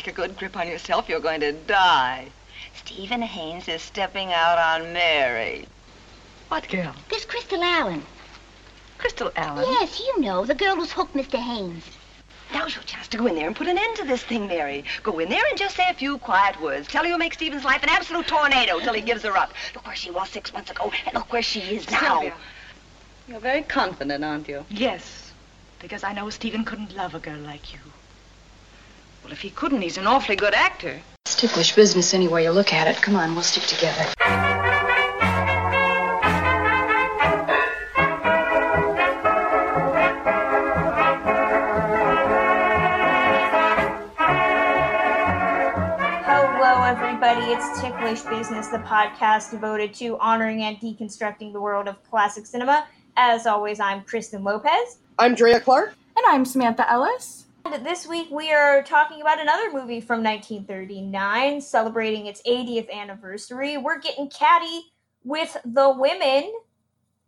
take a good grip on yourself. You're going to die. Stephen Haines is stepping out on Mary. What girl? This Crystal Allen. Crystal Allen? Yes, you know, the girl who's hooked Mr. Haines. Now's your chance to go in there and put an end to this thing, Mary. Go in there and just say a few quiet words. Tell her you'll make Stephen's life an absolute tornado till he gives her up. Look where she was six months ago, and look where she is now. Sylvia, you're very confident, aren't you? Yes, because I know Stephen couldn't love a girl like you. Well, if he couldn't, he's an awfully good actor. It's ticklish business any way you look at it. Come on, we'll stick together. Hello, everybody. It's Ticklish Business, the podcast devoted to honoring and deconstructing the world of classic cinema. As always, I'm Kristen Lopez. I'm Drea Clark. And I'm Samantha Ellis. And this week we are talking about another movie from 1939, celebrating its 80th anniversary. We're getting catty with the women.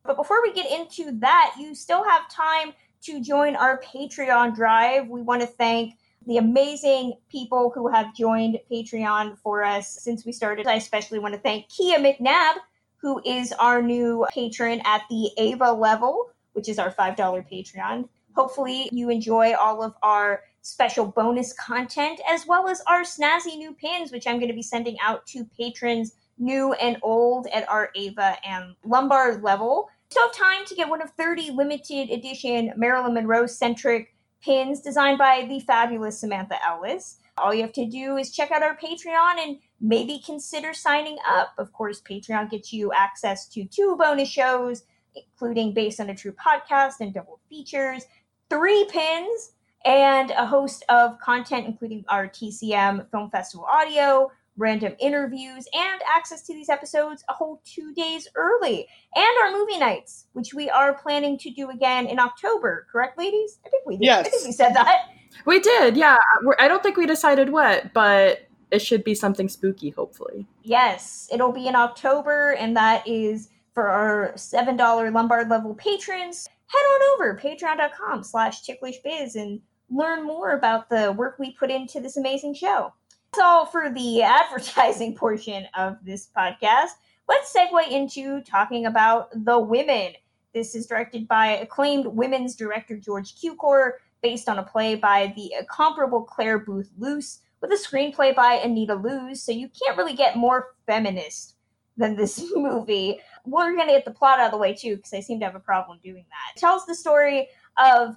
But before we get into that, you still have time to join our Patreon drive. We want to thank the amazing people who have joined Patreon for us since we started. I especially want to thank Kia McNabb, who is our new patron at the Ava level, which is our $5 Patreon. Hopefully, you enjoy all of our special bonus content as well as our snazzy new pins, which I'm going to be sending out to patrons new and old at our Ava and Lombard level. Still have time to get one of 30 limited edition Marilyn Monroe centric pins designed by the fabulous Samantha Ellis. All you have to do is check out our Patreon and maybe consider signing up. Of course, Patreon gets you access to two bonus shows, including Based on a True podcast and double features, three pins, and a host of content, including our TCM Film Festival audio, random interviews, and access to these episodes a whole two days early. And our movie nights, which we are planning to do again in October. Correct, ladies? I think we did. Yes. I think we said that. We did, yeah. We're, I don't think we decided what, but it should be something spooky, hopefully. Yes, it'll be in October, and that is for our $7 Lombard level patrons. Head on over, to patreon.com slash ticklishbiz, and learn more about the work we put into this amazing show. That's all for the advertising portion of this podcast. Let's segue into talking about The Women. This is directed by acclaimed women's director George Cukor, based on a play by the incomparable Clare Boothe Luce, with a screenplay by Anita Loos, so you can't really get more feminist than this movie. We're going to get the plot out of the way too, because I seem to have a problem doing that. It tells the story of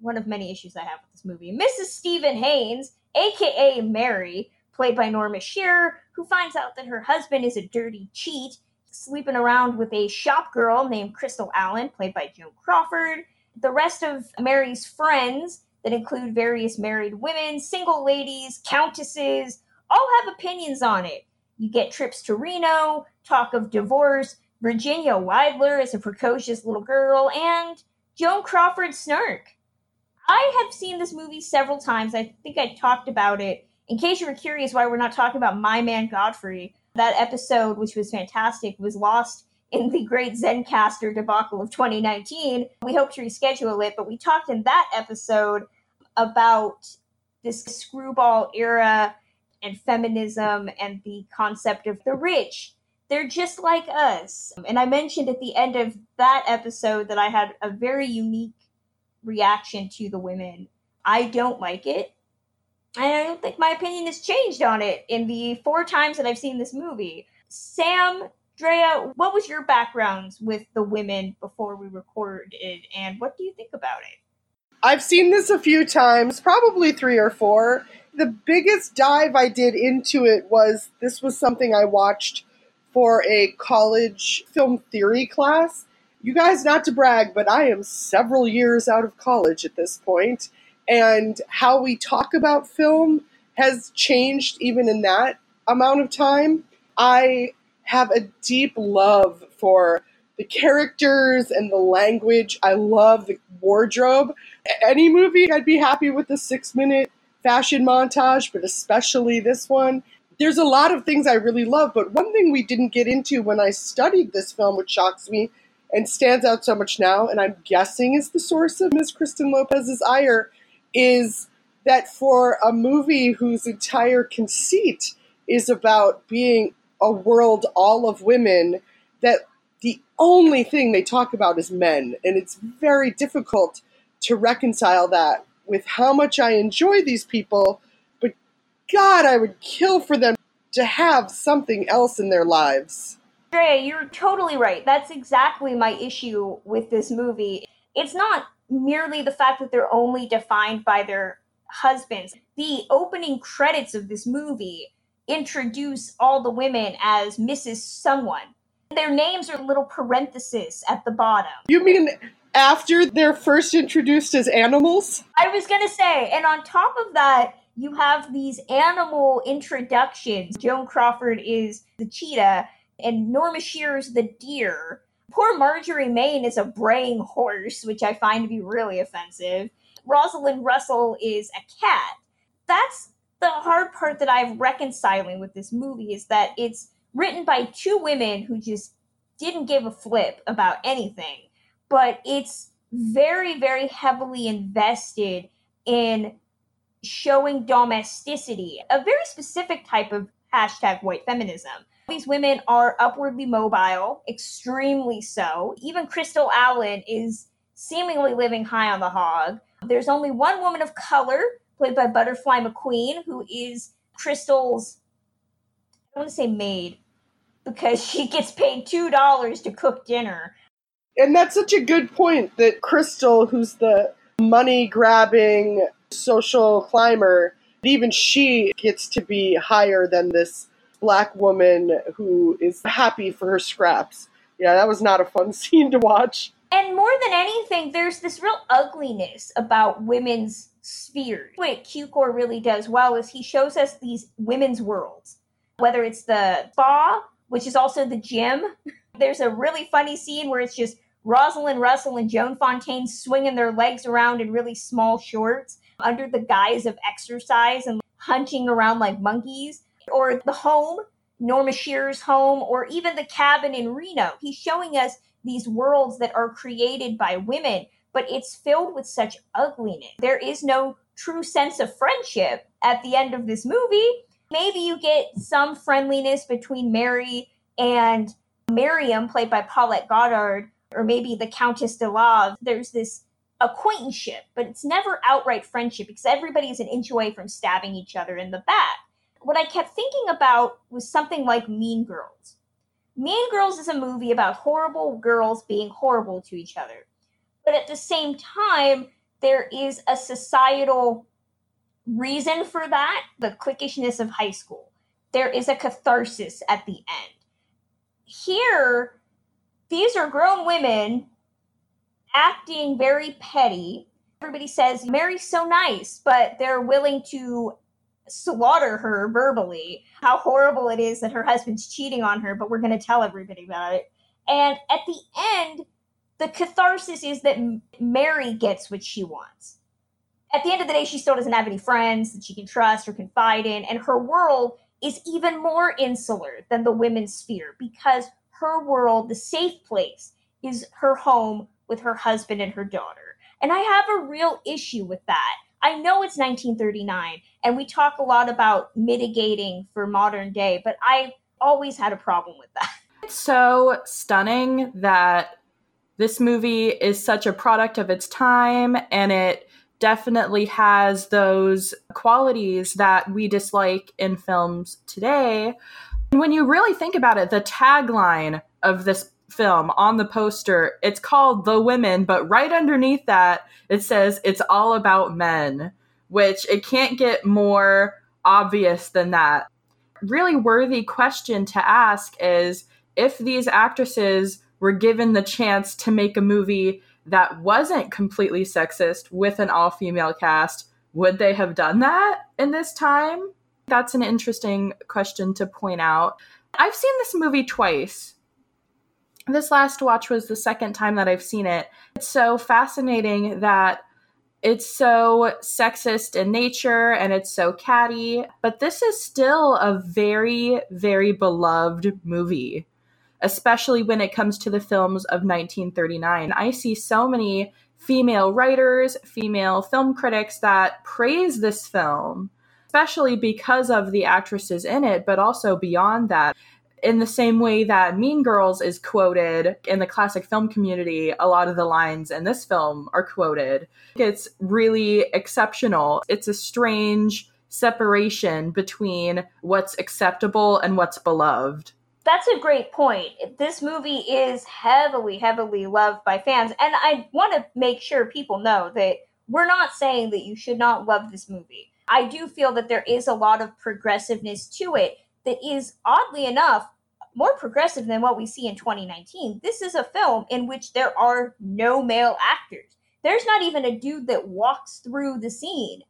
one of many issues I have with this movie Mrs. Stephen Haines, aka Mary, played by Norma Shearer, who finds out that her husband is a dirty cheat, sleeping around with a shop girl named Crystal Allen, played by Joan Crawford. The rest of Mary's friends, that include various married women, single ladies, countesses, all have opinions on it. You get trips to Reno, talk of divorce, Virginia Weidler as a precocious little girl, and Joan Crawford snark. I have seen this movie several times. I think I talked about it. In case you were curious why we're not talking about My Man Godfrey, that episode, which was fantastic, was lost in the great Zencastr debacle of 2019. We hope to reschedule it, but we talked in that episode about this screwball era and feminism and the concept of the rich. They're just like us. And I mentioned at the end of that episode that I had a very unique reaction to the women. I don't like it. And I don't think my opinion has changed on it in the four times that I've seen this movie. Sam, Drea, what was your backgrounds with the women before we recorded, and what do you think about it? I've seen this a few times, probably three or four. The biggest dive I did into it was this was something I watched for a college film theory class. You guys, not to brag, but I am several years out of college at this point, and how we talk about film has changed even in that amount of time. I have a deep love for the characters and the language. I love the wardrobe. Any movie, I'd be happy with a six minute fashion montage, but especially this one. There's a lot of things I really love, but one thing we didn't get into when I studied this film, which shocks me and stands out so much now, and I'm guessing is the source of Ms. Kristen Lopez's ire, is that for a movie whose entire conceit is about being a world all of women, that the only thing they talk about is men. And it's very difficult to reconcile that with how much I enjoy these people, but God, I would kill for them to have something else in their lives. Drea, you're totally right. That's exactly my issue with this movie. It's not merely the fact that they're only defined by their husbands. The opening credits of this movie introduce all the women as Mrs. Someone. Their names are little parentheses at the bottom. You mean after they're first introduced as animals? I was going to say, and on top of that, you have these animal introductions. Joan Crawford is the cheetah, and Norma Shearer's the deer. Poor Marjorie Main is a braying horse, which I find to be really offensive. Rosalind Russell is a cat. That's the hard part that I'm reconciling with this movie is that it's written by two women who just didn't give a flip about anything, but it's very, very heavily invested in showing domesticity, a very specific type of hashtag white feminism. These women are upwardly mobile, extremely so. Even Crystal Allen is seemingly living high on the hog. There's only one woman of color, played by Butterfly McQueen, who is Crystal's, I don't want to say maid, because she gets paid $2 to cook dinner. And that's such a good point that Crystal, who's the money grabbing social climber, even she gets to be higher than this black woman who is happy for her scraps. Yeah, that was not a fun scene to watch. And more than anything, there's this real ugliness about women's spheres. What Cukor really does well is he shows us these women's worlds, whether it's the spa, which is also the gym. There's a really funny scene where it's just Rosalind Russell and Joan Fontaine swinging their legs around in really small shorts under the guise of exercise and hunching around like monkeys. Or the home, Norma Shearer's home, or even the cabin in Reno. He's showing us these worlds that are created by women, but it's filled with such ugliness. There is no true sense of friendship at the end of this movie. Maybe you get some friendliness between Mary and Miriam, played by Paulette Goddard, or maybe the Countess De Lave. There's this acquaintanceship, but it's never outright friendship because everybody is an inch away from stabbing each other in the back. What I kept thinking about was something like Mean Girls. Mean Girls is a movie about horrible girls being horrible to each other. But at the same time, there is a societal reason for that the cliquishness of high school. There is a catharsis at the end. Here, these are grown women acting very petty. Everybody says Mary's so nice, but they're willing to slaughter her verbally. How horrible it is that her husband's cheating on her, but we're going to tell everybody about it. And at the end, the catharsis is that Mary gets what she wants. At the end of the day, she still doesn't have any friends that she can trust or confide in, and her world is even more insular than the women's sphere because her world, the safe place, is her home with her husband and her daughter. And I have a real issue with that. I know it's 1939, and we talk a lot about mitigating for modern day, but I always had a problem with that. It's so stunning that this movie is such a product of its time and it definitely has those qualities that we dislike in films today. And when you really think about it, the tagline of this film on the poster, it's called The Women, but right underneath that, it says it's all about men, which it can't get more obvious than that. Really worthy question to ask is if these actresses were given the chance to make a movie that wasn't completely sexist with an all female cast, would they have done that in this time? That's an interesting question to point out. I've seen this movie twice this last watch was the second time that I've seen it. It's so fascinating that it's so sexist in nature and it's so catty, but this is still a very, very beloved movie, especially when it comes to the films of 1939. I see so many female writers, female film critics that praise this film, especially because of the actresses in it, but also beyond that. In the same way that Mean Girls is quoted in the classic film community, a lot of the lines in this film are quoted. It's really exceptional. It's a strange separation between what's acceptable and what's beloved. That's a great point. This movie is heavily, heavily loved by fans, and I want to make sure people know that we're not saying that you should not love this movie. I do feel that there is a lot of progressiveness to it that is, oddly enough, more progressive than what we see in 2019. This is a film in which there are no male actors. There's not even a dude that walks through the scene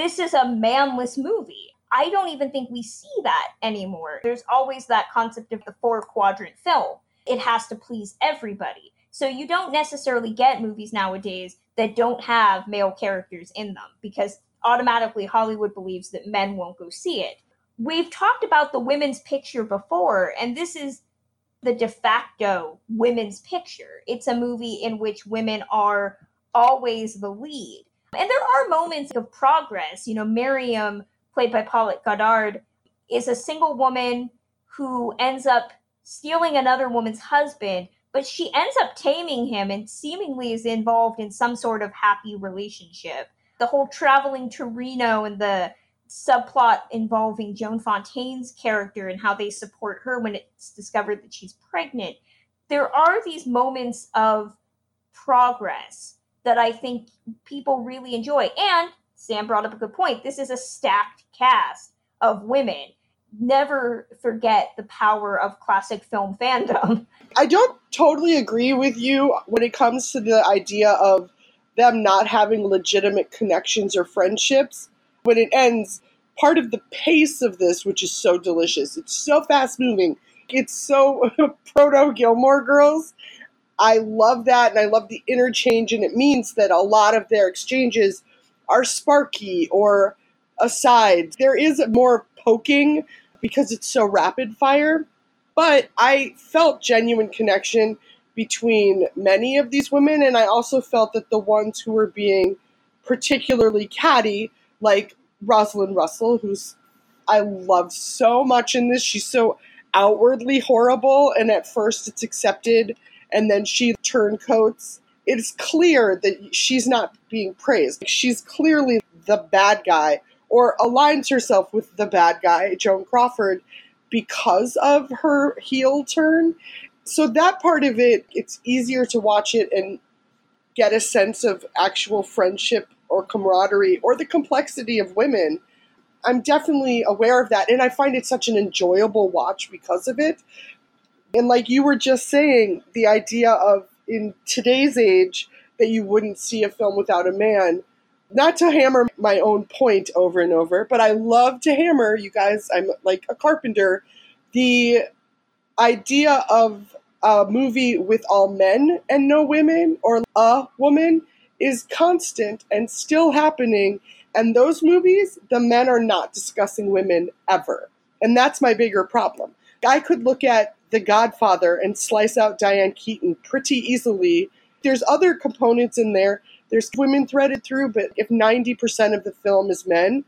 this is a manless movie. I don't even think we see that anymore. There's always that concept of the four quadrant film. It has to please everybody. So you don't necessarily get movies nowadays that don't have male characters in them because automatically Hollywood believes that men won't go see it. We've talked about the women's picture before, and this is the de facto women's picture. It's a movie in which women are always the lead. And there are moments of progress. You know, Miriam, played by Paulette Goddard, is a single woman who ends up stealing another woman's husband, but she ends up taming him and seemingly is involved in some sort of happy relationship. The whole traveling to Reno and the subplot involving Joan Fontaine's character and how they support her when it's discovered that she's pregnant. There are these moments of progress that I think people really enjoy. And Sam brought up a good point. This is a stacked cast of women. Never forget the power of classic film fandom. I don't totally agree with you when it comes to the idea of them not having legitimate connections or friendships. When it ends, part of the pace of this, which is so delicious, it's so fast moving, it's so proto Gilmore Girls I love that, and I love the interchange, and it means that a lot of their exchanges are sparky or aside. There is more poking because it's so rapid fire, but I felt genuine connection between many of these women, and I also felt that the ones who were being particularly catty, like Rosalind Russell, who's I love so much in this. She's so outwardly horrible, and at first it's accepted and then she turncoats. It's clear that she's not being praised. She's clearly the bad guy or aligns herself with the bad guy, Joan Crawford, because of her heel turn. So that part of it, it's easier to watch it and get a sense of actual friendship or camaraderie or the complexity of women. I'm definitely aware of that, and I find it such an enjoyable watch because of it. And like you were just saying, the idea of in today's age that you wouldn't see a film without a man. Not to hammer my own point over and over, but I love to hammer, you guys, I'm like a carpenter, the idea of a movie with all men and no women or a woman is constant and still happening. And those movies, the men are not discussing women ever. And that's my bigger problem. I could look at the Godfather and slice out Diane Keaton pretty easily. There's other components in there. There's women threaded through, but if 90% of the film is men,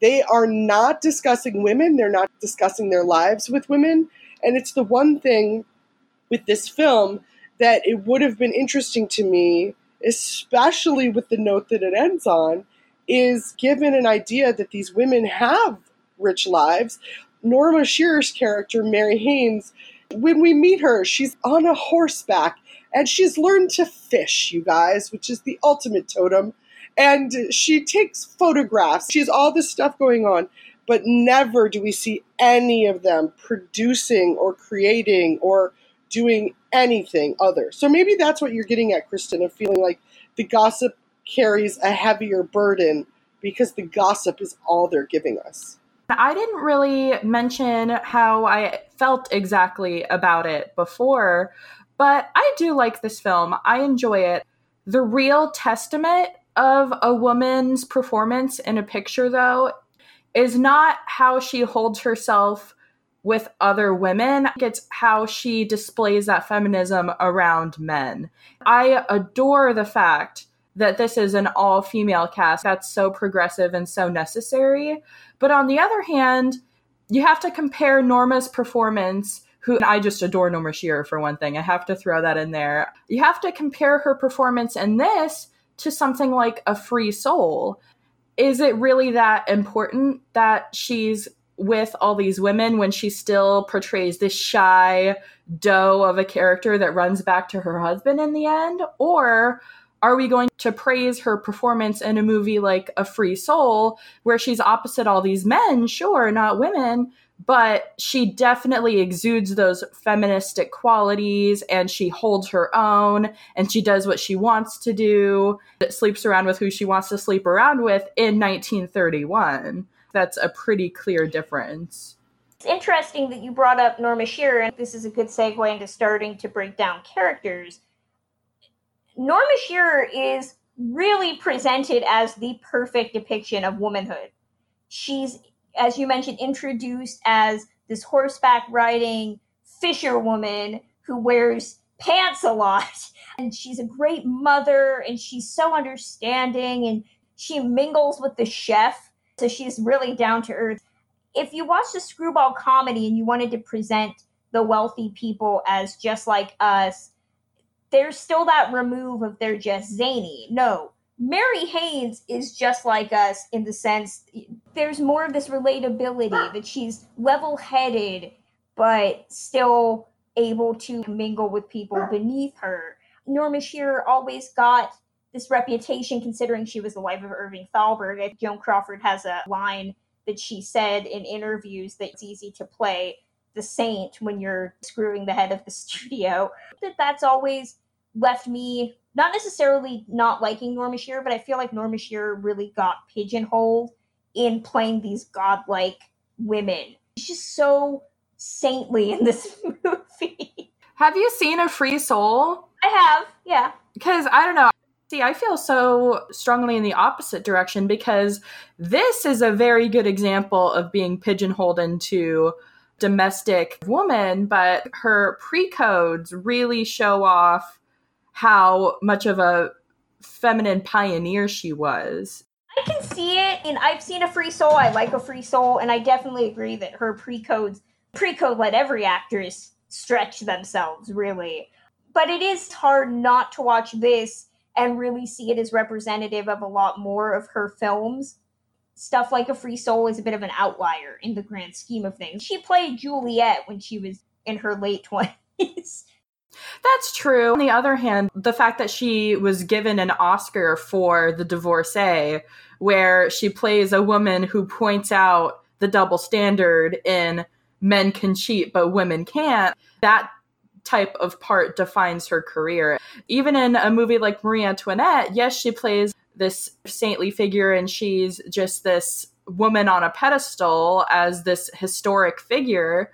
they are not discussing women. They're not discussing their lives with women. And it's the one thing with this film that it would have been interesting to me, especially with the note that it ends on, is given an idea that these women have rich lives. Norma Shearer's character, Mary Haines, when we meet her, she's on a horseback and she's learned to fish, you guys, which is the ultimate totem. And she takes photographs. She has all this stuff going on, but never do we see any of them producing or creating or doing anything other. So maybe that's what you're getting at, Kristen, of feeling like the gossip carries a heavier burden because the gossip is all they're giving us. I didn't really mention how I felt exactly about it before, but I do like this film. I enjoy it. The real testament of a woman's performance in a picture, though, is not how she holds herself with other women, it's how she displays that feminism around men. I adore the fact that this is an all female cast. That's so progressive and so necessary. But on the other hand, you have to compare Norma's performance, who I just adore Norma Shearer for one thing. I have to throw that in there. You have to compare her performance in this to something like A Free Soul. Is it really that important that she's with all these women when she still portrays this shy doe of a character that runs back to her husband in the end? Or are we going to praise her performance in a movie like A Free Soul, where she's opposite all these men, sure, not women, but she definitely exudes those feministic qualities and she holds her own and she does what she wants to do, sleeps around with who she wants to sleep around with in 1931. That's a pretty clear difference. It's interesting that you brought up Norma Shearer, and this is a good segue into starting to break down characters Norma Shearer is really presented as the perfect depiction of womanhood. She's, as you mentioned, introduced as this horseback riding fisherwoman who wears pants a lot. And she's a great mother and she's so understanding and she mingles with the chef. So she's really down to earth. If you watch a screwball comedy and you wanted to present the wealthy people as just like us, there's still that remove of they're just zany. No, Mary Haines is just like us in the sense there's more of this relatability ah. that she's level headed, but still able to mingle with people ah. beneath her. Norma Shearer always got this reputation considering she was the wife of Irving Thalberg. Joan Crawford has a line that she said in interviews that it's easy to play the saint when you're screwing the head of the studio. That that's always left me not necessarily not liking Norma Shearer, but I feel like Norma Shearer really got pigeonholed in playing these godlike women. She's just so saintly in this movie. Have you seen A Free Soul? I have, yeah. Because I don't know. See, I feel so strongly in the opposite direction because this is a very good example of being pigeonholed into domestic woman, but her pre codes really show off how much of a feminine pioneer she was. I can see it, and I've seen a free soul. I like a free soul, and I definitely agree that her pre-codes pre-code let every actress stretch themselves, really. But it is hard not to watch this and really see it as representative of a lot more of her films. Stuff like A Free Soul is a bit of an outlier in the grand scheme of things. She played Juliet when she was in her late 20s. That's true. On the other hand, the fact that she was given an Oscar for The Divorcee, where she plays a woman who points out the double standard in men can cheat, but women can't, that type of part defines her career. Even in a movie like Marie Antoinette, yes, she plays this saintly figure and she's just this woman on a pedestal as this historic figure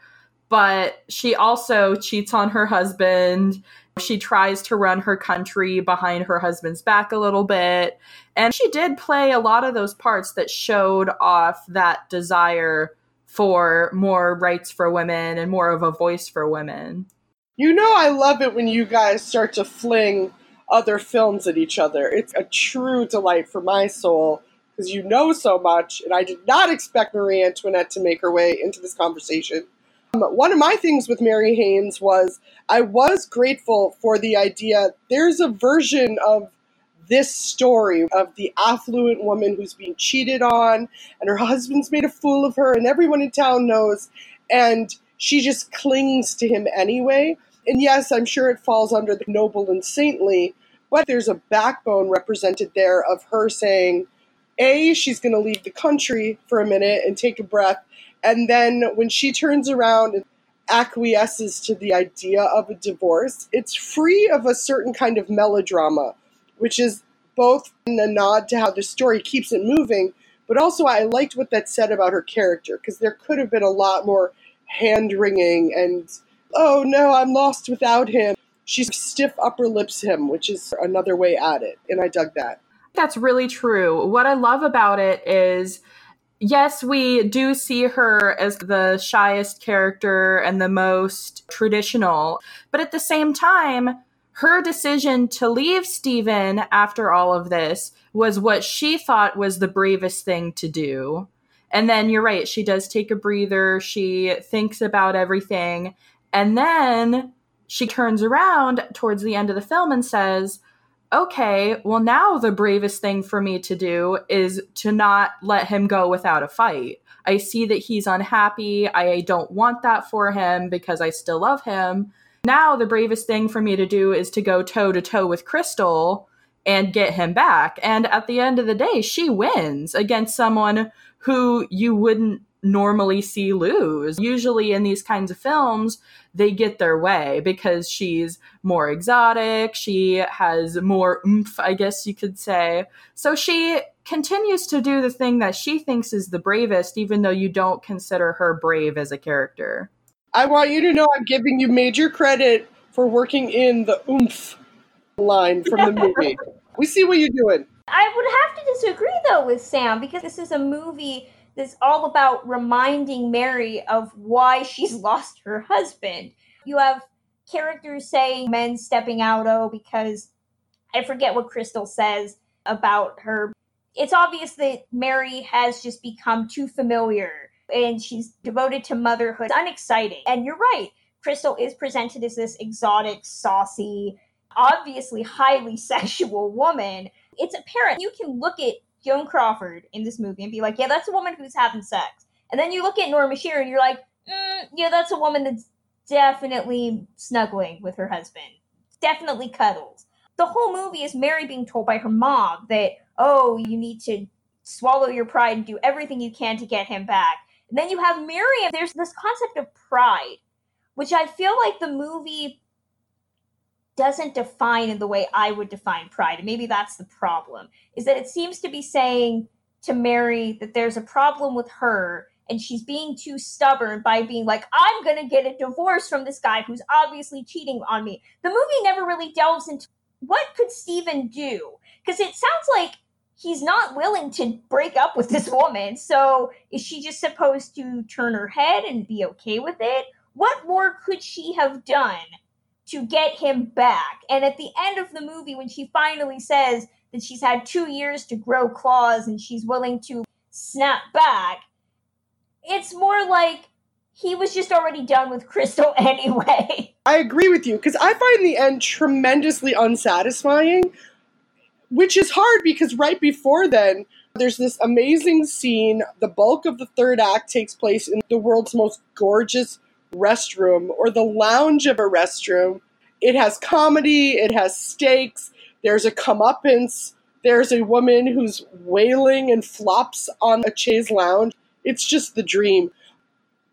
but she also cheats on her husband. She tries to run her country behind her husband's back a little bit. And she did play a lot of those parts that showed off that desire for more rights for women and more of a voice for women. You know, I love it when you guys start to fling other films at each other. It's a true delight for my soul because you know so much, and I did not expect Marie Antoinette to make her way into this conversation. Um, one of my things with Mary Haines was I was grateful for the idea there's a version of this story of the affluent woman who's being cheated on and her husband's made a fool of her and everyone in town knows and she just clings to him anyway. And yes, I'm sure it falls under the noble and saintly, but there's a backbone represented there of her saying, A, she's going to leave the country for a minute and take a breath and then when she turns around and acquiesces to the idea of a divorce, it's free of a certain kind of melodrama, which is both a nod to how the story keeps it moving, but also I liked what that said about her character because there could have been a lot more hand wringing and, oh no, I'm lost without him. She stiff upper lips him, which is another way at it. And I dug that. That's really true. What I love about it is yes, we do see her as the shyest character and the most traditional, but at the same time, her decision to leave Stephen after all of this was what she thought was the bravest thing to do. And then you're right, she does take a breather, she thinks about everything, and then she turns around towards the end of the film and says, Okay, well, now the bravest thing for me to do is to not let him go without a fight. I see that he's unhappy. I don't want that for him because I still love him. Now, the bravest thing for me to do is to go toe to toe with Crystal and get him back. And at the end of the day, she wins against someone who you wouldn't normally see lose. Usually in these kinds of films, they get their way because she's more exotic, she has more oomph, I guess you could say. So she continues to do the thing that she thinks is the bravest, even though you don't consider her brave as a character. I want you to know I'm giving you major credit for working in the oomph line from the movie. we see what you're doing. I would have to disagree though with Sam because this is a movie that's all about reminding Mary of why she's lost her husband. You have characters saying men stepping out, oh, because I forget what Crystal says about her. It's obvious that Mary has just become too familiar and she's devoted to motherhood. It's unexciting. And you're right. Crystal is presented as this exotic, saucy, obviously highly sexual woman. It's apparent you can look at Joan Crawford in this movie and be like, yeah, that's a woman who's having sex. And then you look at Norma Shearer and you're like, mm, yeah, that's a woman that's definitely snuggling with her husband, definitely cuddles. The whole movie is Mary being told by her mom that, oh, you need to swallow your pride and do everything you can to get him back. And then you have Miriam. There's this concept of pride, which I feel like the movie doesn't define in the way I would define pride. And maybe that's the problem, is that it seems to be saying to Mary that there's a problem with her and she's being too stubborn by being like, I'm going to get a divorce from this guy who's obviously cheating on me. The movie never really delves into what could Stephen do? Because it sounds like he's not willing to break up with this woman. So is she just supposed to turn her head and be okay with it? What more could she have done to get him back. And at the end of the movie, when she finally says that she's had two years to grow claws and she's willing to snap back, it's more like he was just already done with Crystal anyway. I agree with you because I find the end tremendously unsatisfying, which is hard because right before then, there's this amazing scene. The bulk of the third act takes place in the world's most gorgeous restroom or the lounge of a restroom. It has comedy, it has stakes, there's a comeuppance, there's a woman who's wailing and flops on a chaise lounge. It's just the dream.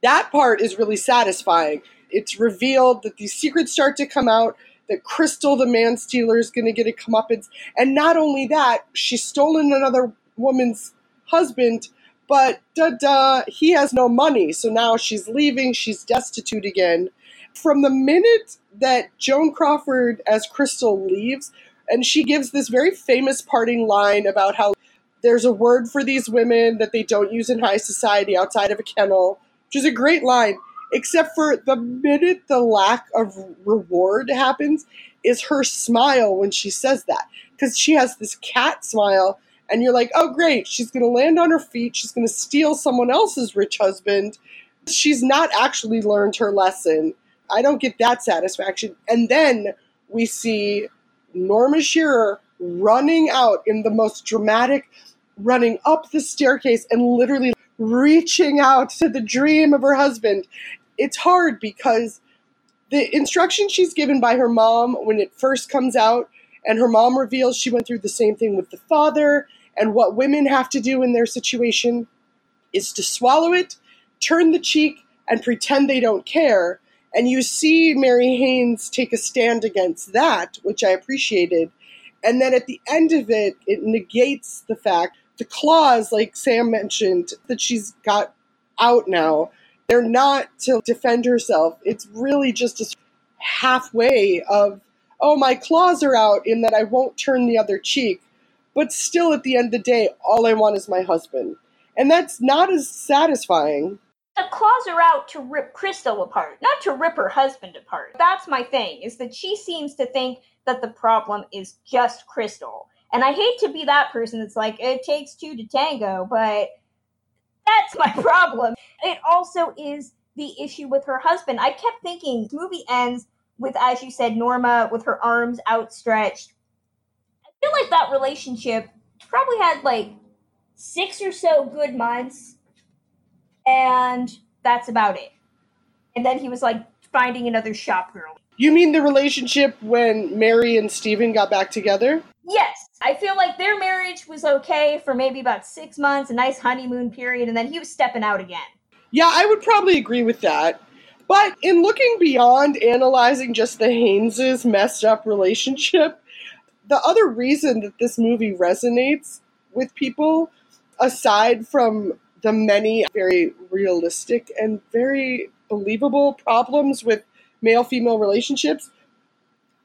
That part is really satisfying. It's revealed that these secrets start to come out, that Crystal, the man stealer, is going to get a comeuppance. And not only that, she's stolen another woman's husband but da da, he has no money. So now she's leaving. She's destitute again. From the minute that Joan Crawford as Crystal leaves, and she gives this very famous parting line about how there's a word for these women that they don't use in high society outside of a kennel, which is a great line, except for the minute the lack of reward happens, is her smile when she says that. Because she has this cat smile and you're like, oh, great, she's going to land on her feet. She's going to steal someone else's rich husband. She's not actually learned her lesson. I don't get that satisfaction. And then we see Norma Shearer running out in the most dramatic, running up the staircase and literally reaching out to the dream of her husband. It's hard because the instruction she's given by her mom when it first comes out and her mom reveals she went through the same thing with the father. And what women have to do in their situation is to swallow it, turn the cheek, and pretend they don't care. And you see Mary Haines take a stand against that, which I appreciated. And then at the end of it, it negates the fact the claws, like Sam mentioned, that she's got out now. They're not to defend herself. It's really just a halfway of oh, my claws are out in that I won't turn the other cheek. But still, at the end of the day, all I want is my husband. And that's not as satisfying. the claws are out to rip Crystal apart, not to rip her husband apart. That's my thing, is that she seems to think that the problem is just Crystal. And I hate to be that person that's like, it takes two to tango, but that's my problem. It also is the issue with her husband. I kept thinking, movie ends with, as you said, Norma with her arms outstretched. I feel like that relationship probably had like six or so good months, and that's about it. And then he was like finding another shop girl. You mean the relationship when Mary and Steven got back together? Yes, I feel like their marriage was okay for maybe about six months, a nice honeymoon period, and then he was stepping out again. Yeah, I would probably agree with that. But in looking beyond analyzing just the Haineses' messed up relationship, the other reason that this movie resonates with people, aside from the many very realistic and very believable problems with male female relationships,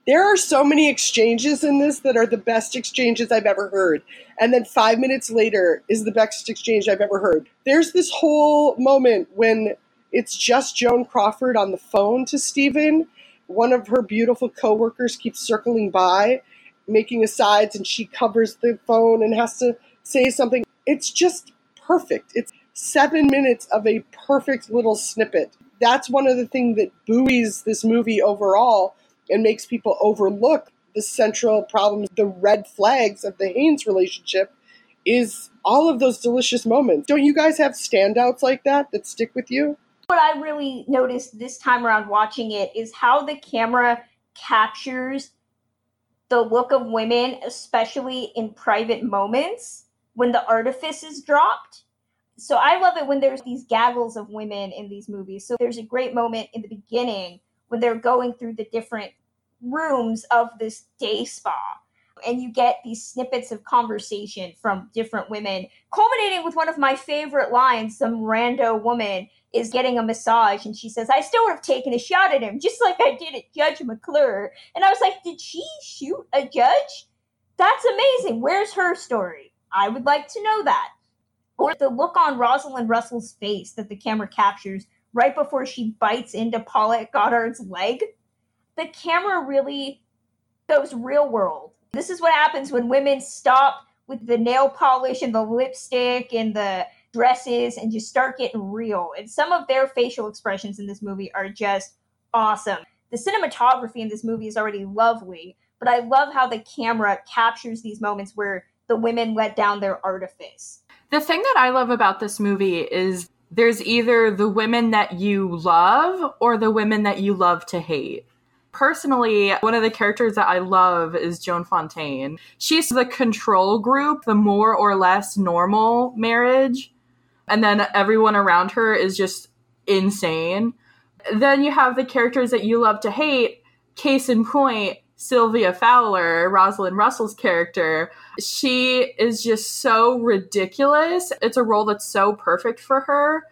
there are so many exchanges in this that are the best exchanges I've ever heard. And then five minutes later is the best exchange I've ever heard. There's this whole moment when it's just Joan Crawford on the phone to Steven. One of her beautiful coworkers keeps circling by, making asides, and she covers the phone and has to say something. It's just perfect. It's seven minutes of a perfect little snippet. That's one of the things that buoys this movie overall and makes people overlook the central problems, the red flags of the Haines relationship is all of those delicious moments. Don't you guys have standouts like that that stick with you? What I really noticed this time around watching it is how the camera captures the look of women, especially in private moments when the artifice is dropped. So I love it when there's these gaggles of women in these movies. So there's a great moment in the beginning when they're going through the different rooms of this day spa. And you get these snippets of conversation from different women, culminating with one of my favorite lines. Some rando woman is getting a massage, and she says, I still would have taken a shot at him, just like I did at Judge McClure. And I was like, Did she shoot a judge? That's amazing. Where's her story? I would like to know that. Or the look on Rosalind Russell's face that the camera captures right before she bites into Paulette Goddard's leg the camera really goes real world. This is what happens when women stop with the nail polish and the lipstick and the dresses and just start getting real. And some of their facial expressions in this movie are just awesome. The cinematography in this movie is already lovely, but I love how the camera captures these moments where the women let down their artifice. The thing that I love about this movie is there's either the women that you love or the women that you love to hate. Personally, one of the characters that I love is Joan Fontaine. She's the control group, the more or less normal marriage, and then everyone around her is just insane. Then you have the characters that you love to hate. Case in point, Sylvia Fowler, Rosalind Russell's character. She is just so ridiculous. It's a role that's so perfect for her.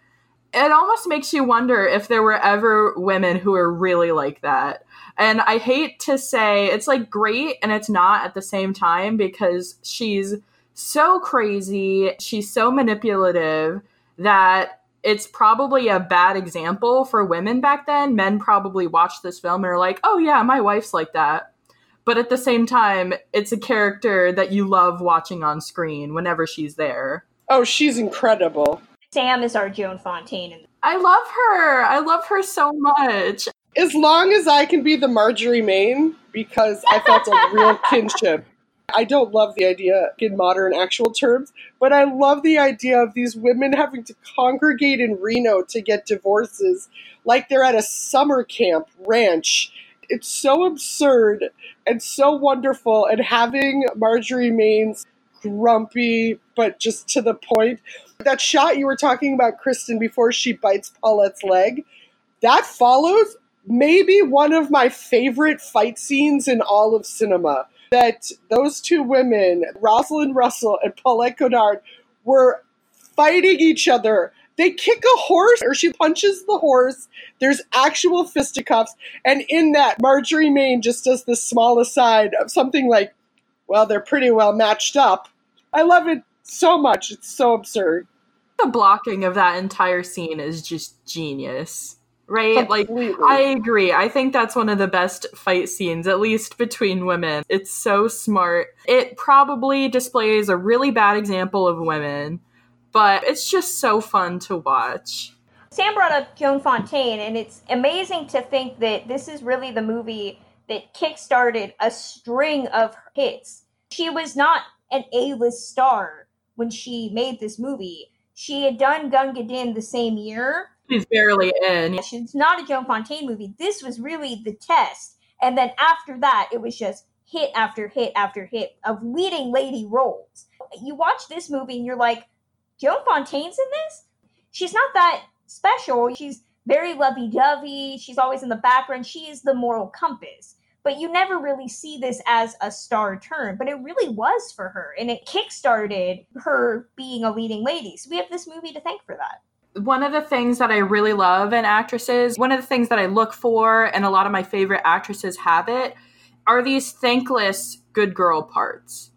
It almost makes you wonder if there were ever women who are really like that. And I hate to say it's like great and it's not at the same time because she's so crazy, she's so manipulative that it's probably a bad example for women back then. Men probably watch this film and are like, oh, yeah, my wife's like that. But at the same time, it's a character that you love watching on screen whenever she's there. Oh, she's incredible. Sam is our Joan Fontaine. I love her. I love her so much as long as I can be the Marjorie Main, because I felt a real kinship. I don't love the idea in modern actual terms, but I love the idea of these women having to congregate in Reno to get divorces like they're at a summer camp ranch. It's so absurd and so wonderful, and having Marjorie Main's grumpy but just to the point. That shot you were talking about, Kristen, before she bites Paulette's leg, that follows maybe one of my favorite fight scenes in all of cinema. That those two women, Rosalind Russell and Paulette Goddard, were fighting each other. They kick a horse, or she punches the horse. There's actual fisticuffs. And in that, Marjorie Main just does this small aside of something like, well, they're pretty well matched up. I love it so much. It's so absurd. The blocking of that entire scene is just genius. Right? Completely. Like I agree. I think that's one of the best fight scenes, at least between women. It's so smart. It probably displays a really bad example of women, but it's just so fun to watch. Sam brought up Joan Fontaine, and it's amazing to think that this is really the movie that kickstarted a string of hits. She was not an A-list star when she made this movie. She had done Gunga Din the same year. She's barely in. It's not a Joan Fontaine movie. This was really the test. And then after that, it was just hit after hit after hit of leading lady roles. You watch this movie and you're like, Joan Fontaine's in this? She's not that special. She's very lovey dovey. She's always in the background. She is the moral compass. But you never really see this as a star turn, but it really was for her. And it kickstarted her being a leading lady. So we have this movie to thank for that. One of the things that I really love in actresses, one of the things that I look for, and a lot of my favorite actresses have it, are these thankless good girl parts.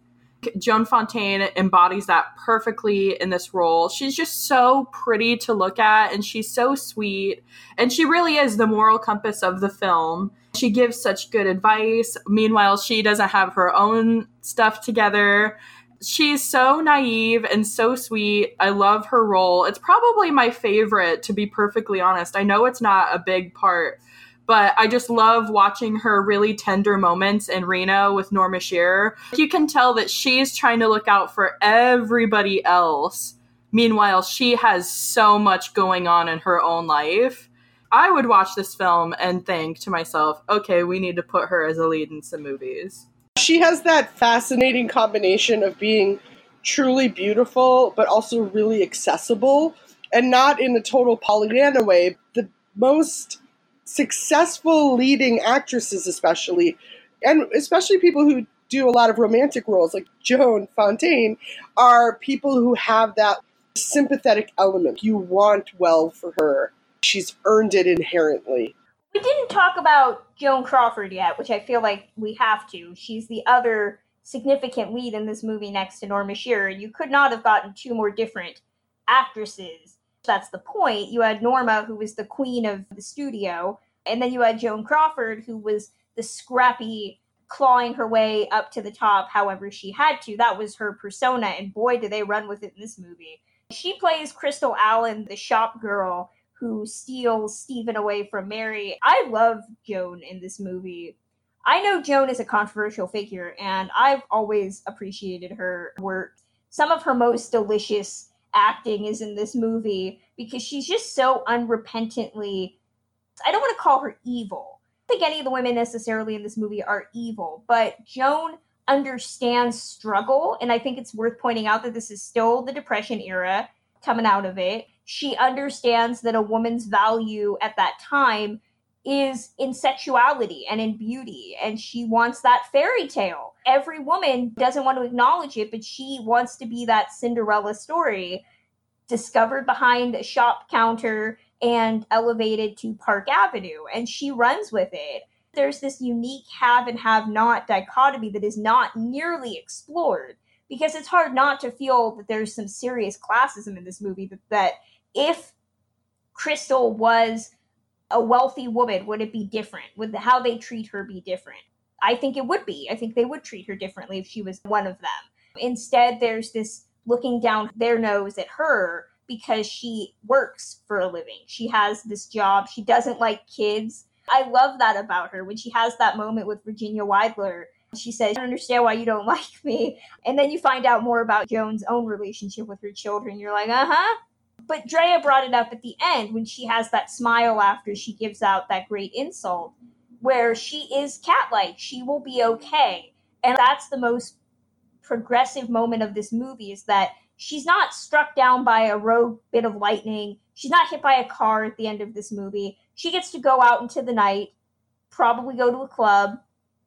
Joan Fontaine embodies that perfectly in this role. She's just so pretty to look at and she's so sweet. And she really is the moral compass of the film. She gives such good advice. Meanwhile, she doesn't have her own stuff together. She's so naive and so sweet. I love her role. It's probably my favorite, to be perfectly honest. I know it's not a big part, but I just love watching her really tender moments in Reno with Norma Shearer. You can tell that she's trying to look out for everybody else. Meanwhile, she has so much going on in her own life. I would watch this film and think to myself, okay, we need to put her as a lead in some movies. She has that fascinating combination of being truly beautiful, but also really accessible, and not in a total Pollyanna way. The most successful leading actresses, especially, and especially people who do a lot of romantic roles, like Joan Fontaine, are people who have that sympathetic element. You want well for her. She's earned it inherently. We didn't talk about Joan Crawford yet, which I feel like we have to. She's the other significant lead in this movie next to Norma Shearer. You could not have gotten two more different actresses. That's the point. You had Norma, who was the queen of the studio, and then you had Joan Crawford, who was the scrappy, clawing her way up to the top however she had to. That was her persona, and boy, did they run with it in this movie. She plays Crystal Allen, the shop girl who steals Stephen away from Mary. I love Joan in this movie. I know Joan is a controversial figure, and I've always appreciated her work. Some of her most delicious acting is in this movie because she's just so unrepentantly. I don't want to call her evil. I don't think any of the women necessarily in this movie are evil, but Joan understands struggle, and I think it's worth pointing out that this is still the Depression era coming out of it she understands that a woman's value at that time is in sexuality and in beauty and she wants that fairy tale. Every woman doesn't want to acknowledge it but she wants to be that cinderella story discovered behind a shop counter and elevated to park avenue and she runs with it. There's this unique have and have not dichotomy that is not nearly explored because it's hard not to feel that there's some serious classism in this movie that, that if Crystal was a wealthy woman, would it be different? Would how they treat her be different? I think it would be. I think they would treat her differently if she was one of them. Instead, there's this looking down their nose at her because she works for a living. She has this job. She doesn't like kids. I love that about her when she has that moment with Virginia Weidler. She says, I don't understand why you don't like me. And then you find out more about Joan's own relationship with her children. You're like, uh huh, but Drea brought it up at the end when she has that smile after she gives out that great insult, where she is cat like. She will be okay. And that's the most progressive moment of this movie is that she's not struck down by a rogue bit of lightning. She's not hit by a car at the end of this movie. She gets to go out into the night, probably go to a club,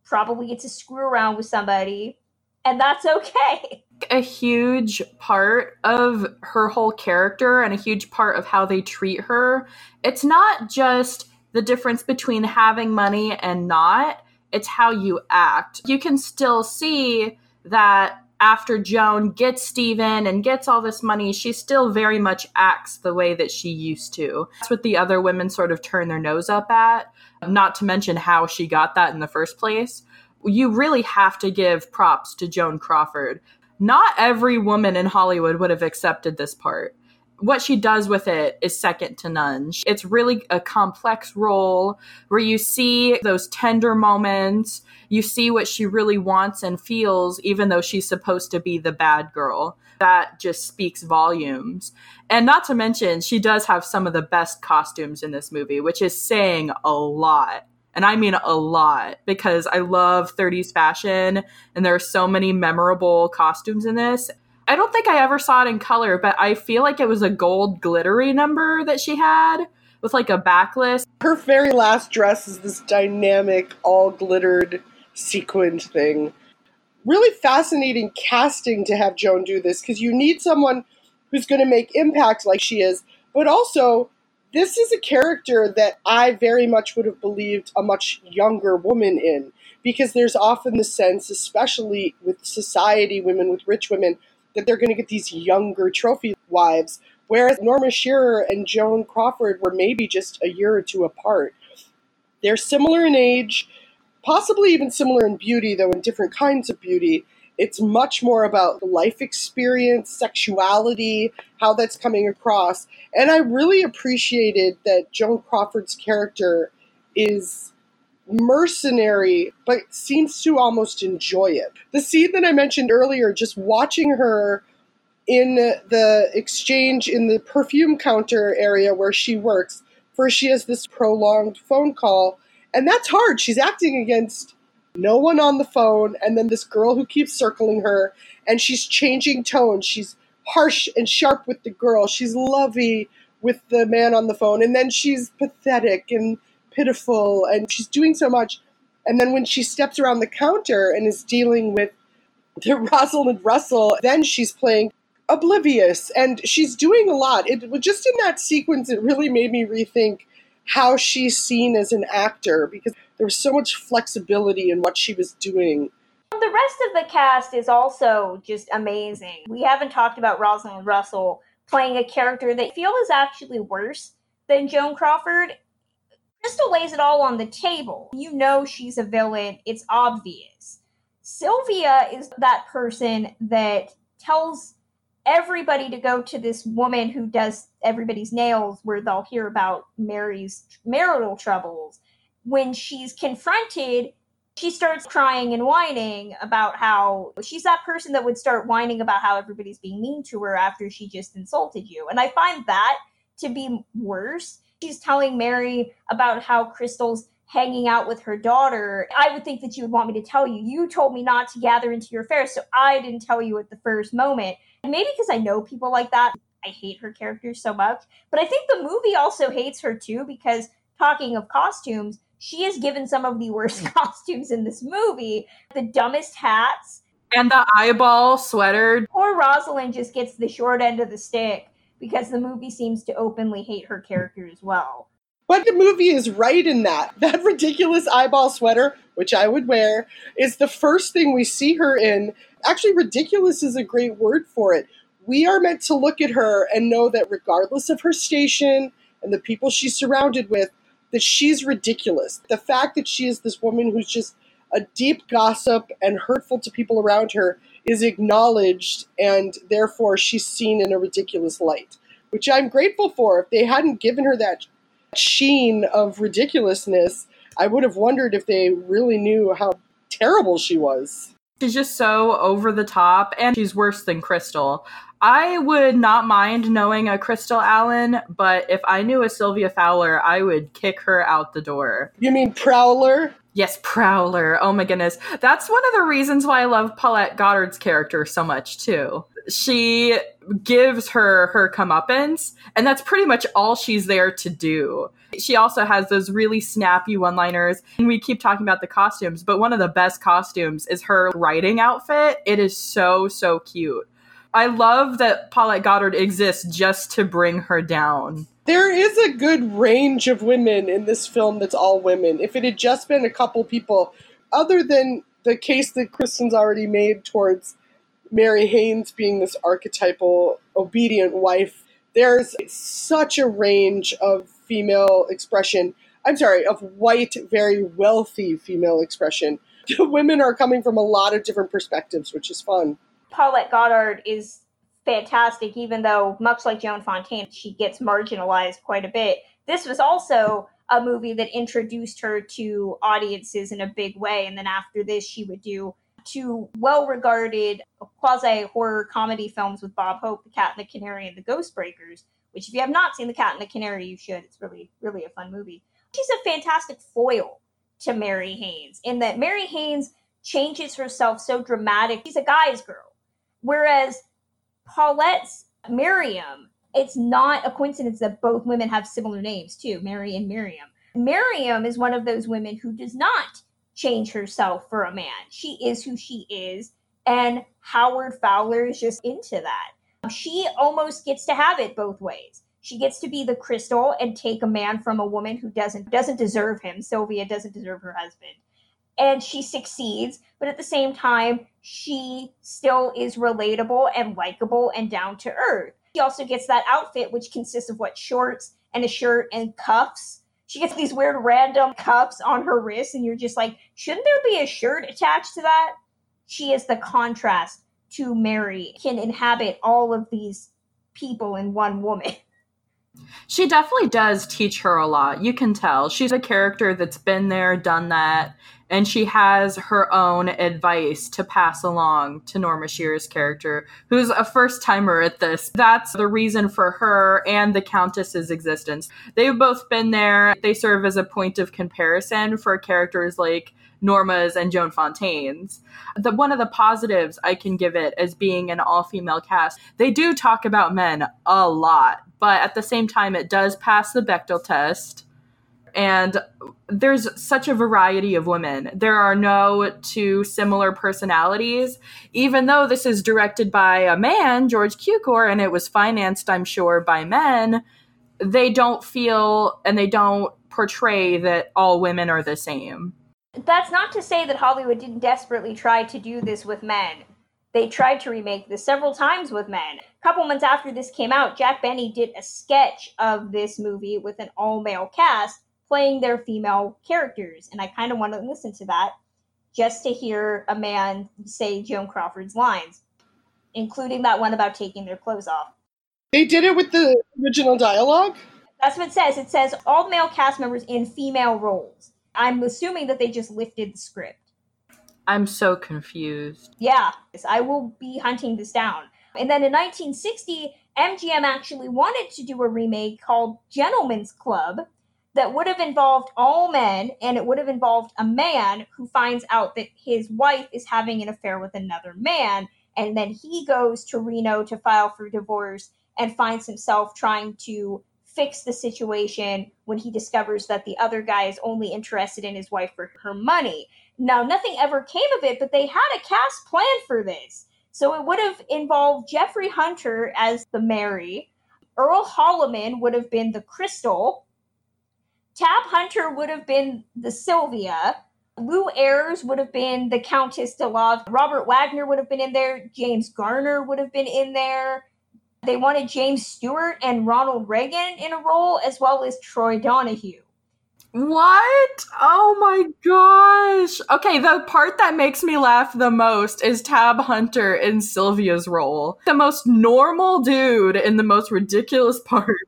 probably get to screw around with somebody, and that's okay. A huge part of her whole character and a huge part of how they treat her. It's not just the difference between having money and not, it's how you act. You can still see that after Joan gets Stephen and gets all this money, she still very much acts the way that she used to. That's what the other women sort of turn their nose up at, not to mention how she got that in the first place. You really have to give props to Joan Crawford. Not every woman in Hollywood would have accepted this part what she does with it is second to none. It's really a complex role where you see those tender moments, you see what she really wants and feels, even though she's supposed to be the bad girl. That just speaks volumes. And not to mention, she does have some of the best costumes in this movie, which is saying a lot. And I mean a lot because I love 30s fashion and there are so many memorable costumes in this. I don't think I ever saw it in color, but I feel like it was a gold glittery number that she had with like a backlist. Her very last dress is this dynamic, all glittered, sequined thing. Really fascinating casting to have Joan do this because you need someone who's going to make impact like she is, but also this is a character that I very much would have believed a much younger woman in because there's often the sense, especially with society, women with rich women, that they're going to get these younger trophy wives, whereas Norma Shearer and Joan Crawford were maybe just a year or two apart. They're similar in age, possibly even similar in beauty, though in different kinds of beauty. It's much more about life experience, sexuality, how that's coming across. And I really appreciated that Joan Crawford's character is mercenary, but seems to almost enjoy it. The scene that I mentioned earlier, just watching her in the exchange in the perfume counter area where she works, first she has this prolonged phone call, and that's hard. She's acting against no one on the phone, and then this girl who keeps circling her, and she's changing tone. She's harsh and sharp with the girl, she's lovey with the man on the phone, and then she's pathetic and pitiful and she's doing so much. And then when she steps around the counter and is dealing with the Rosalind Russell, then she's playing oblivious and she's doing a lot. It was just in that sequence, it really made me rethink how she's seen as an actor because there was so much flexibility in what she was doing. The rest of the cast is also just amazing. We haven't talked about Rosalind Russell playing a character that I feel is actually worse than Joan Crawford, Crystal lays it all on the table. You know she's a villain, it's obvious. Sylvia is that person that tells everybody to go to this woman who does everybody's nails, where they'll hear about Mary's marital troubles. When she's confronted, she starts crying and whining about how she's that person that would start whining about how everybody's being mean to her after she just insulted you. And I find that to be worse she's telling Mary about how Crystal's hanging out with her daughter, I would think that you would want me to tell you. You told me not to gather into your affairs, so I didn't tell you at the first moment. And maybe because I know people like that, I hate her character so much. But I think the movie also hates her too, because talking of costumes, she is given some of the worst costumes in this movie. The dumbest hats. And the eyeball sweater. Poor Rosalind just gets the short end of the stick because the movie seems to openly hate her character as well. But the movie is right in that. That ridiculous eyeball sweater, which I would wear, is the first thing we see her in. Actually, ridiculous is a great word for it. We are meant to look at her and know that regardless of her station and the people she's surrounded with, that she's ridiculous. The fact that she is this woman who's just a deep gossip and hurtful to people around her is acknowledged and therefore she's seen in a ridiculous light, which I'm grateful for. If they hadn't given her that sheen of ridiculousness, I would have wondered if they really knew how terrible she was. She's just so over the top and she's worse than Crystal. I would not mind knowing a Crystal Allen, but if I knew a Sylvia Fowler, I would kick her out the door. You mean Prowler? Yes, Prowler. Oh my goodness. That's one of the reasons why I love Paulette Goddard's character so much too. She gives her her comeuppance, and that's pretty much all she's there to do. She also has those really snappy one-liners. And we keep talking about the costumes, but one of the best costumes is her riding outfit. It is so, so cute. I love that Paulette Goddard exists just to bring her down. There is a good range of women in this film that's all women. If it had just been a couple people, other than the case that Kristen's already made towards Mary Haines being this archetypal obedient wife. There's such a range of female expression. I'm sorry, of white, very wealthy female expression. The women are coming from a lot of different perspectives, which is fun. Paulette Goddard is fantastic, even though, much like Joan Fontaine, she gets marginalized quite a bit. This was also a movie that introduced her to audiences in a big way. And then after this, she would do two well regarded quasi horror comedy films with Bob Hope, The Cat and the Canary, and The Ghost Breakers, which, if you have not seen The Cat and the Canary, you should. It's really, really a fun movie. She's a fantastic foil to Mary Haines in that Mary Haines changes herself so dramatic. She's a guy's girl. Whereas Paulette's Miriam, it's not a coincidence that both women have similar names too, Mary and Miriam. Miriam is one of those women who does not change herself for a man. She is who she is, and Howard Fowler is just into that. Um, she almost gets to have it both ways. She gets to be the crystal and take a man from a woman who doesn't doesn't deserve him. Sylvia doesn't deserve her husband. And she succeeds, but at the same time, she still is relatable and likable and down to earth. She also gets that outfit which consists of what shorts and a shirt and cuffs. She gets these weird random cuffs on her wrists, and you're just like, shouldn't there be a shirt attached to that? She is the contrast to Mary, can inhabit all of these people in one woman. She definitely does teach her a lot. You can tell. She's a character that's been there, done that, and she has her own advice to pass along to Norma Shearer's character, who's a first timer at this. That's the reason for her and the Countess's existence. They've both been there. They serve as a point of comparison for characters like Norma's and Joan Fontaine's. The one of the positives I can give it as being an all-female cast, they do talk about men a lot, but at the same time it does pass the Bechdel test. And there's such a variety of women. There are no two similar personalities, even though this is directed by a man, George Cukor, and it was financed, I'm sure, by men. They don't feel and they don't portray that all women are the same. That's not to say that Hollywood didn't desperately try to do this with men. They tried to remake this several times with men. A couple months after this came out, Jack Benny did a sketch of this movie with an all male cast playing their female characters. And I kind of want to listen to that just to hear a man say Joan Crawford's lines, including that one about taking their clothes off. They did it with the original dialogue? That's what it says. It says all male cast members in female roles. I'm assuming that they just lifted the script. I'm so confused. Yeah, I will be hunting this down. And then in 1960, MGM actually wanted to do a remake called Gentleman's Club that would have involved all men and it would have involved a man who finds out that his wife is having an affair with another man. And then he goes to Reno to file for divorce and finds himself trying to fix the situation when he discovers that the other guy is only interested in his wife for her money. Now, nothing ever came of it, but they had a cast plan for this. So it would have involved Jeffrey Hunter as the Mary, Earl Holliman would have been the Crystal, Tab Hunter would have been the Sylvia, Lew Ayres would have been the Countess de Lave, Robert Wagner would have been in there, James Garner would have been in there, they wanted James Stewart and Ronald Reagan in a role, as well as Troy Donahue. What? Oh my gosh. Okay, the part that makes me laugh the most is Tab Hunter in Sylvia's role. The most normal dude in the most ridiculous part.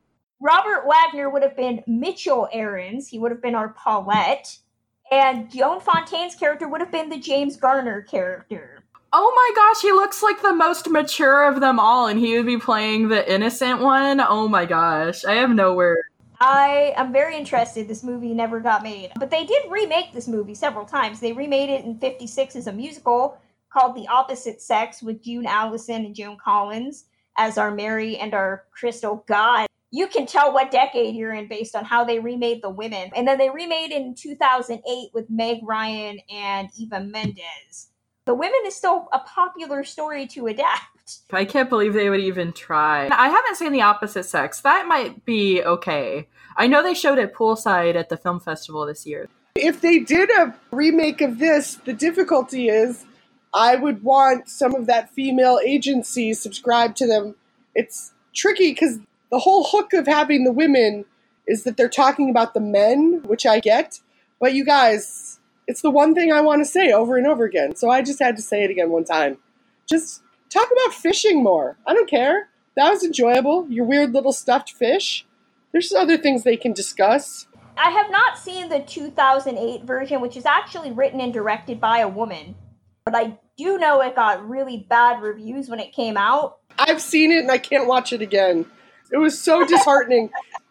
Robert Wagner would have been Mitchell Ahrens. He would have been our Paulette. And Joan Fontaine's character would have been the James Garner character. Oh my gosh, he looks like the most mature of them all, and he would be playing the innocent one. Oh my gosh, I have no words. I am very interested. This movie never got made. But they did remake this movie several times. They remade it in 56 as a musical called The Opposite Sex with June Allyson and Joan Collins as our Mary and our Crystal God. You can tell what decade you're in based on how they remade the women. And then they remade in 2008 with Meg Ryan and Eva Mendes the women is still a popular story to adapt. I can't believe they would even try. I haven't seen The Opposite Sex. That might be okay. I know they showed it poolside at the film festival this year. If they did a remake of this, the difficulty is I would want some of that female agency subscribed to them. It's tricky because the whole hook of having the women is that they're talking about the men, which I get. But you guys, it's the one thing I want to say over and over again. So I just had to say it again one time. Just talk about fishing more. I don't care. That was enjoyable. Your weird little stuffed fish. There's other things they can discuss. I have not seen the 2008 version, which is actually written and directed by a woman. But I do know it got really bad reviews when it came out. I've seen it and I can't watch it again. It was so disheartening.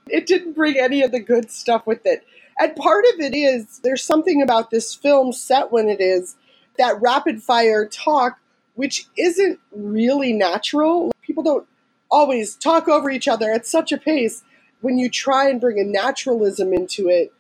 it didn't bring any of the good stuff with it. And part of it is there's something about this film set when it is that rapid fire talk, which isn't really natural. People don't always talk over each other at such a pace. When you try and bring a naturalism into it,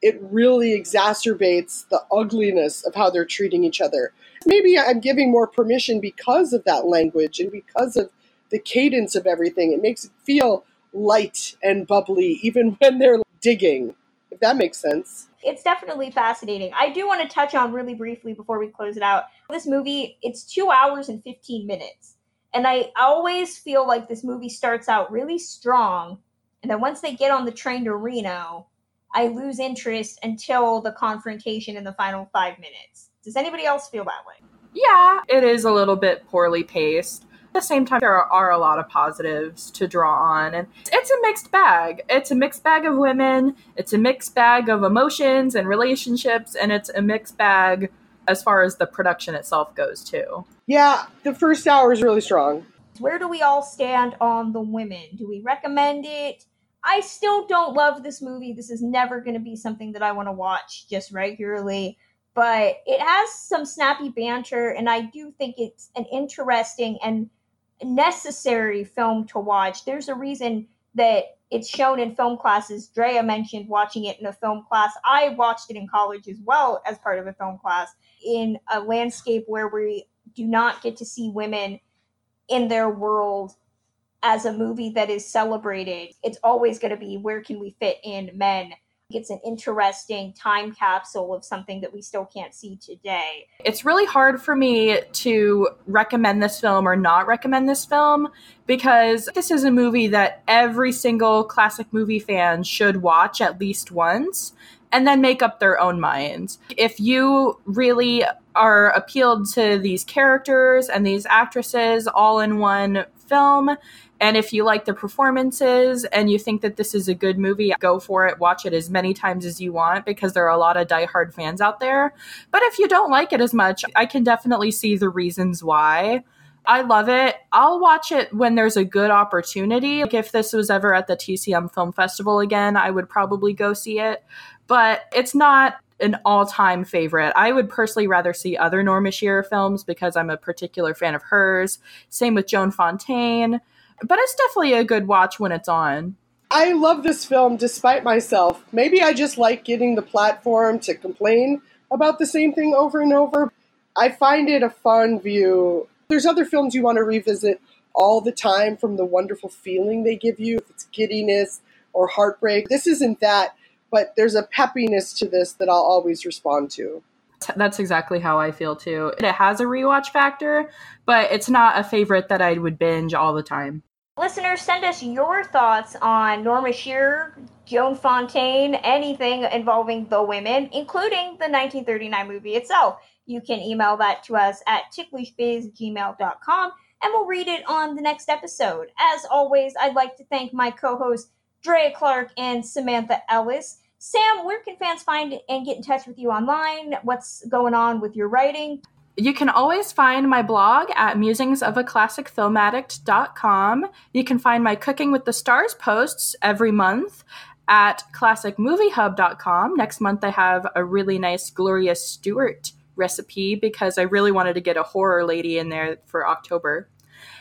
it really exacerbates the ugliness of how they're treating each other. Maybe I'm giving more permission because of that language and because of the cadence of everything. It makes it feel light and bubbly, even when they're digging, if that makes sense. It's definitely fascinating. I do want to touch on really briefly before we close it out. This movie, it's two hours and 15 minutes. And I always feel like this movie starts out really strong. And then once they get on the train to Reno, I lose interest until the confrontation in the final five minutes. Does anybody else feel that way? Yeah, it is a little bit poorly paced. At the same time, there are a lot of positives to draw on, and it's a mixed bag. It's a mixed bag of women, it's a mixed bag of emotions and relationships, and it's a mixed bag as far as the production itself goes, too. Yeah, the first hour is really strong. Where do we all stand on the women? Do we recommend it? I still don't love this movie. This is never going to be something that I want to watch just regularly, but it has some snappy banter, and I do think it's an interesting and necessary film to watch. There's a reason that it's shown in film classes. Drea mentioned watching it in a film class. I watched it in college as well as part of a film class in a landscape where we do not get to see women in their world as a movie that is celebrated, it's always going to be where can we fit in men? It's an interesting time capsule of something that we still can't see today. It's really hard for me to recommend this film or not recommend this film because this is a movie that every single classic movie fan should watch at least once and then make up their own minds. If you really are appealed to these characters and these actresses all in one film and if you like the performances and you think that this is a good movie, go for it. Watch it as many times as you want because there are a lot of diehard fans out there. But if you don't like it as much, I can definitely see the reasons why. I love it. I'll watch it when there's a good opportunity. Like if this was ever at the TCM Film Festival again, I would probably go see it. But it's not an all-time favorite. I would personally rather see other Norma Shearer films because I'm a particular fan of hers. Same with Joan Fontaine but it's definitely a good watch when it's on. I love this film despite myself. Maybe I just like getting the platform to complain about the same thing over and over. I find it a fun view. There's other films you want to revisit all the time from the wonderful feeling they give you, if it's giddiness or heartbreak. This isn't that, but there's a peppiness to this that I'll always respond to. That's exactly how I feel too. It has a rewatch factor, but it's not a favorite that I would binge all the time. Listeners, send us your thoughts on Norma Shearer, Joan Fontaine, anything involving the women, including the 1939 movie itself. You can email that to us at ticklishbiz@gmail.com, and we'll read it on the next episode. As always, I'd like to thank my co-hosts Drea Clark and Samantha Ellis. Sam, where can fans find and get in touch with you online? What's going on with your writing? You can always find my blog at musingsofaClassicFilmaddict.com. You can find my Cooking with the Stars posts every month at classicmoviehub.com. Next month, I have a really nice Gloria Stuart recipe because I really wanted to get a horror lady in there for October.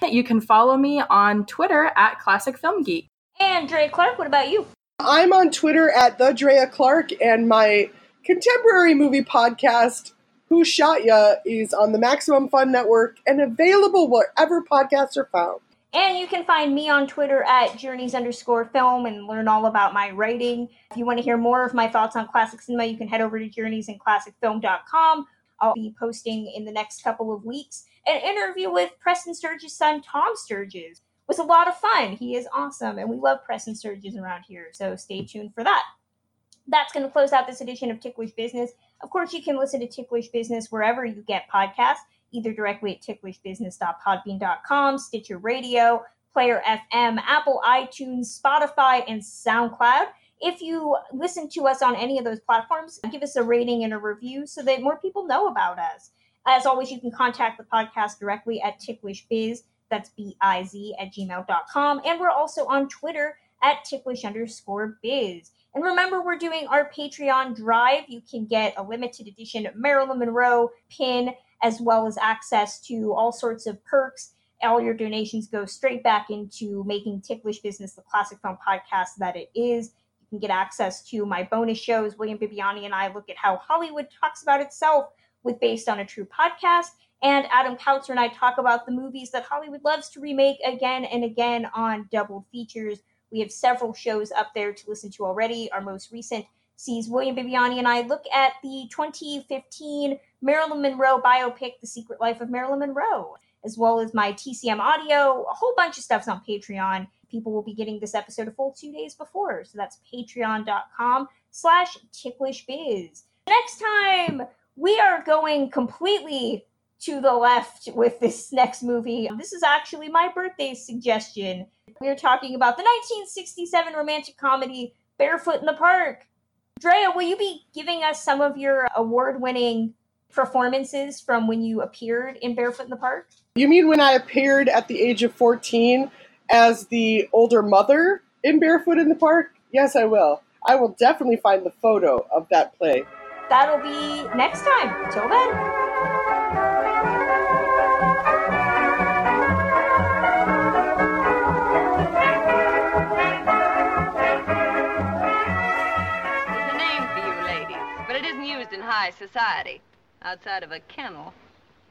You can follow me on Twitter at Classic Film Geek. And Drea Clark, what about you? I'm on Twitter at the Drea Clark, and my contemporary movie podcast who Shot Ya is on the Maximum Fun Network and available wherever podcasts are found. And you can find me on Twitter at journeys underscore film and learn all about my writing. If you want to hear more of my thoughts on classic cinema, you can head over to journeysinclassicfilm.com. I'll be posting in the next couple of weeks an interview with Preston Sturges' son, Tom Sturges. Was a lot of fun. He is awesome, and we love Preston Sturges around here, so stay tuned for that. That's going to close out this edition of Ticklish Business. Of course, you can listen to Ticklish Business wherever you get podcasts, either directly at ticklishbusiness.podbean.com, Stitcher Radio, Player FM, Apple iTunes, Spotify, and SoundCloud. If you listen to us on any of those platforms, give us a rating and a review so that more people know about us. As always, you can contact the podcast directly at ticklishbiz, that's B-I-Z, at gmail.com. And we're also on Twitter at ticklish underscore biz. And remember, we're doing our Patreon drive. You can get a limited edition Marilyn Monroe pin, as well as access to all sorts of perks. All your donations go straight back into making Ticklish Business the classic film podcast that it is. You can get access to my bonus shows. William Bibbiani and I look at how Hollywood talks about itself with Based on a True podcast. And Adam Kautzer and I talk about the movies that Hollywood loves to remake again and again on double features. We have several shows up there to listen to already. Our most recent sees William Bibbiani and I look at the 2015 Marilyn Monroe biopic, The Secret Life of Marilyn Monroe, as well as my TCM audio. A whole bunch of stuff's on Patreon. People will be getting this episode a full two days before. So that's patreon.com slash ticklishbiz. Next time, we are going completely to the left with this next movie. This is actually my birthday suggestion. We are talking about the 1967 romantic comedy Barefoot in the Park. Drea, will you be giving us some of your award winning performances from when you appeared in Barefoot in the Park? You mean when I appeared at the age of 14 as the older mother in Barefoot in the Park? Yes, I will. I will definitely find the photo of that play. That'll be next time. Until then. High society, outside of a kennel.